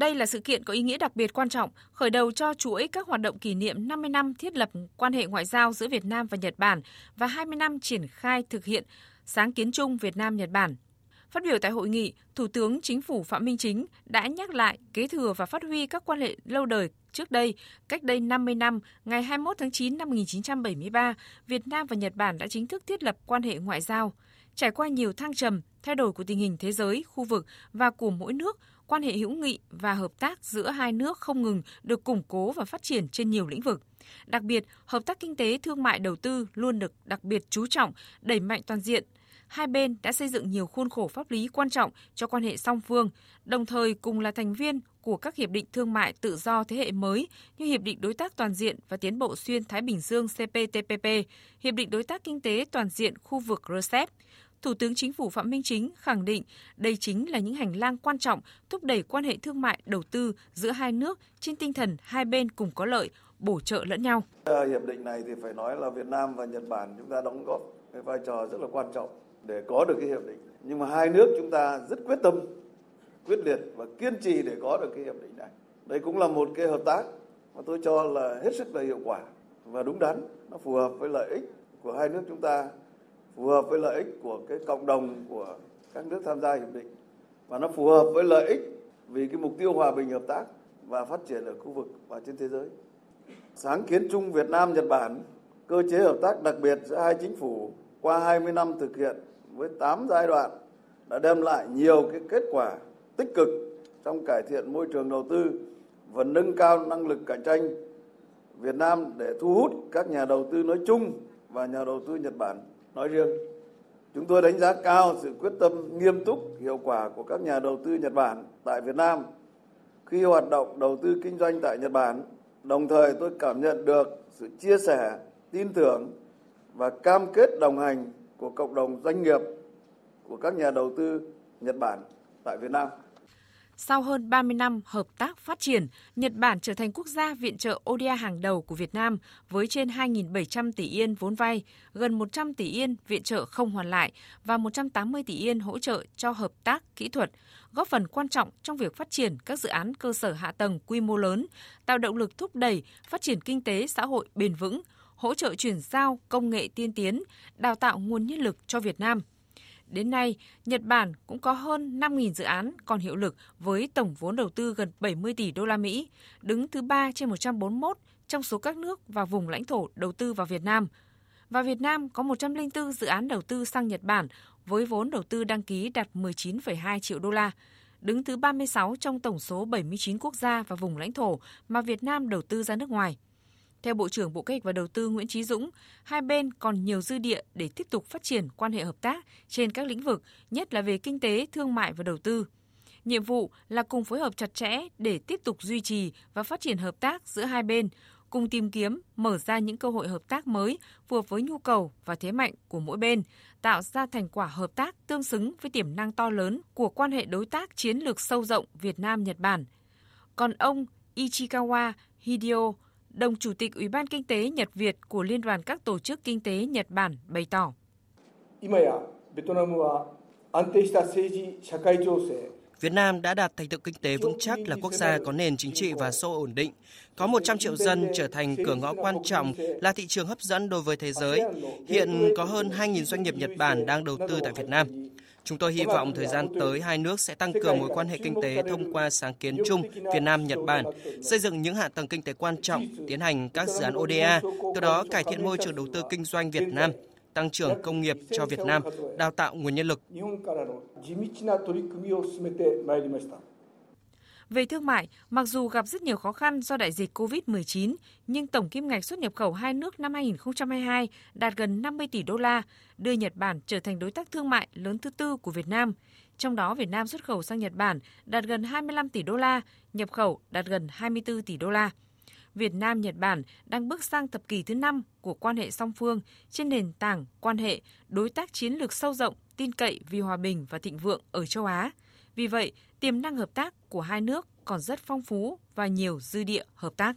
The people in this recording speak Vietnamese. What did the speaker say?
Đây là sự kiện có ý nghĩa đặc biệt quan trọng, khởi đầu cho chuỗi các hoạt động kỷ niệm 50 năm thiết lập quan hệ ngoại giao giữa Việt Nam và Nhật Bản và 20 năm triển khai thực hiện sáng kiến chung Việt Nam Nhật Bản. Phát biểu tại hội nghị, Thủ tướng Chính phủ Phạm Minh Chính đã nhắc lại kế thừa và phát huy các quan hệ lâu đời trước đây, cách đây 50 năm, ngày 21 tháng 9 năm 1973, Việt Nam và Nhật Bản đã chính thức thiết lập quan hệ ngoại giao. Trải qua nhiều thăng trầm, thay đổi của tình hình thế giới, khu vực và của mỗi nước, quan hệ hữu nghị và hợp tác giữa hai nước không ngừng được củng cố và phát triển trên nhiều lĩnh vực. Đặc biệt, hợp tác kinh tế, thương mại, đầu tư luôn được đặc biệt chú trọng, đẩy mạnh toàn diện. Hai bên đã xây dựng nhiều khuôn khổ pháp lý quan trọng cho quan hệ song phương, đồng thời cùng là thành viên của các hiệp định thương mại tự do thế hệ mới như Hiệp định Đối tác Toàn diện và Tiến bộ Xuyên Thái Bình Dương CPTPP, Hiệp định Đối tác Kinh tế Toàn diện khu vực RCEP, Thủ tướng Chính phủ Phạm Minh Chính khẳng định đây chính là những hành lang quan trọng thúc đẩy quan hệ thương mại đầu tư giữa hai nước trên tinh thần hai bên cùng có lợi, bổ trợ lẫn nhau. Ờ, hiệp định này thì phải nói là Việt Nam và Nhật Bản chúng ta đóng góp cái vai trò rất là quan trọng để có được cái hiệp định. Nhưng mà hai nước chúng ta rất quyết tâm, quyết liệt và kiên trì để có được cái hiệp định này. Đây cũng là một cái hợp tác mà tôi cho là hết sức là hiệu quả và đúng đắn, nó phù hợp với lợi ích của hai nước chúng ta phù hợp với lợi ích của cái cộng đồng của các nước tham gia hiệp định và nó phù hợp với lợi ích vì cái mục tiêu hòa bình hợp tác và phát triển ở khu vực và trên thế giới. Sáng kiến chung Việt Nam Nhật Bản, cơ chế hợp tác đặc biệt giữa hai chính phủ qua 20 năm thực hiện với 8 giai đoạn đã đem lại nhiều cái kết quả tích cực trong cải thiện môi trường đầu tư và nâng cao năng lực cạnh tranh Việt Nam để thu hút các nhà đầu tư nói chung và nhà đầu tư Nhật Bản nói riêng. Chúng tôi đánh giá cao sự quyết tâm nghiêm túc, hiệu quả của các nhà đầu tư Nhật Bản tại Việt Nam khi hoạt động đầu tư kinh doanh tại Nhật Bản. Đồng thời tôi cảm nhận được sự chia sẻ, tin tưởng và cam kết đồng hành của cộng đồng doanh nghiệp của các nhà đầu tư Nhật Bản tại Việt Nam. Sau hơn 30 năm hợp tác phát triển, Nhật Bản trở thành quốc gia viện trợ ODA hàng đầu của Việt Nam với trên 2.700 tỷ yên vốn vay, gần 100 tỷ yên viện trợ không hoàn lại và 180 tỷ yên hỗ trợ cho hợp tác kỹ thuật, góp phần quan trọng trong việc phát triển các dự án cơ sở hạ tầng quy mô lớn, tạo động lực thúc đẩy phát triển kinh tế xã hội bền vững, hỗ trợ chuyển giao công nghệ tiên tiến, đào tạo nguồn nhân lực cho Việt Nam – Đến nay, Nhật Bản cũng có hơn 5.000 dự án còn hiệu lực với tổng vốn đầu tư gần 70 tỷ đô la Mỹ, đứng thứ 3 trên 141 trong số các nước và vùng lãnh thổ đầu tư vào Việt Nam. Và Việt Nam có 104 dự án đầu tư sang Nhật Bản với vốn đầu tư đăng ký đạt 19,2 triệu đô la, đứng thứ 36 trong tổng số 79 quốc gia và vùng lãnh thổ mà Việt Nam đầu tư ra nước ngoài. Theo Bộ trưởng Bộ Kế hoạch và Đầu tư Nguyễn Chí Dũng, hai bên còn nhiều dư địa để tiếp tục phát triển quan hệ hợp tác trên các lĩnh vực, nhất là về kinh tế, thương mại và đầu tư. Nhiệm vụ là cùng phối hợp chặt chẽ để tiếp tục duy trì và phát triển hợp tác giữa hai bên, cùng tìm kiếm, mở ra những cơ hội hợp tác mới phù hợp với nhu cầu và thế mạnh của mỗi bên, tạo ra thành quả hợp tác tương xứng với tiềm năng to lớn của quan hệ đối tác chiến lược sâu rộng Việt Nam-Nhật Bản. Còn ông Ichikawa Hideo, đồng chủ tịch Ủy ban Kinh tế Nhật Việt của Liên đoàn các tổ chức kinh tế Nhật Bản bày tỏ. Việt Nam đã đạt thành tựu kinh tế vững chắc là quốc gia có nền chính trị và xã hội ổn định, có 100 triệu dân trở thành cửa ngõ quan trọng là thị trường hấp dẫn đối với thế giới. Hiện có hơn 2.000 doanh nghiệp Nhật Bản đang đầu tư tại Việt Nam. Chúng tôi hy vọng thời gian tới hai nước sẽ tăng cường mối quan hệ kinh tế thông qua sáng kiến chung Việt Nam Nhật Bản, xây dựng những hạ tầng kinh tế quan trọng, tiến hành các dự án ODA, từ đó cải thiện môi trường đầu tư kinh doanh Việt Nam, tăng trưởng công nghiệp cho Việt Nam, đào tạo nguồn nhân lực. Về thương mại, mặc dù gặp rất nhiều khó khăn do đại dịch COVID-19, nhưng tổng kim ngạch xuất nhập khẩu hai nước năm 2022 đạt gần 50 tỷ đô la, đưa Nhật Bản trở thành đối tác thương mại lớn thứ tư của Việt Nam. Trong đó, Việt Nam xuất khẩu sang Nhật Bản đạt gần 25 tỷ đô la, nhập khẩu đạt gần 24 tỷ đô la. Việt Nam Nhật Bản đang bước sang thập kỷ thứ 5 của quan hệ song phương trên nền tảng quan hệ đối tác chiến lược sâu rộng, tin cậy vì hòa bình và thịnh vượng ở châu Á. Vì vậy, tiềm năng hợp tác của hai nước còn rất phong phú và nhiều dư địa hợp tác.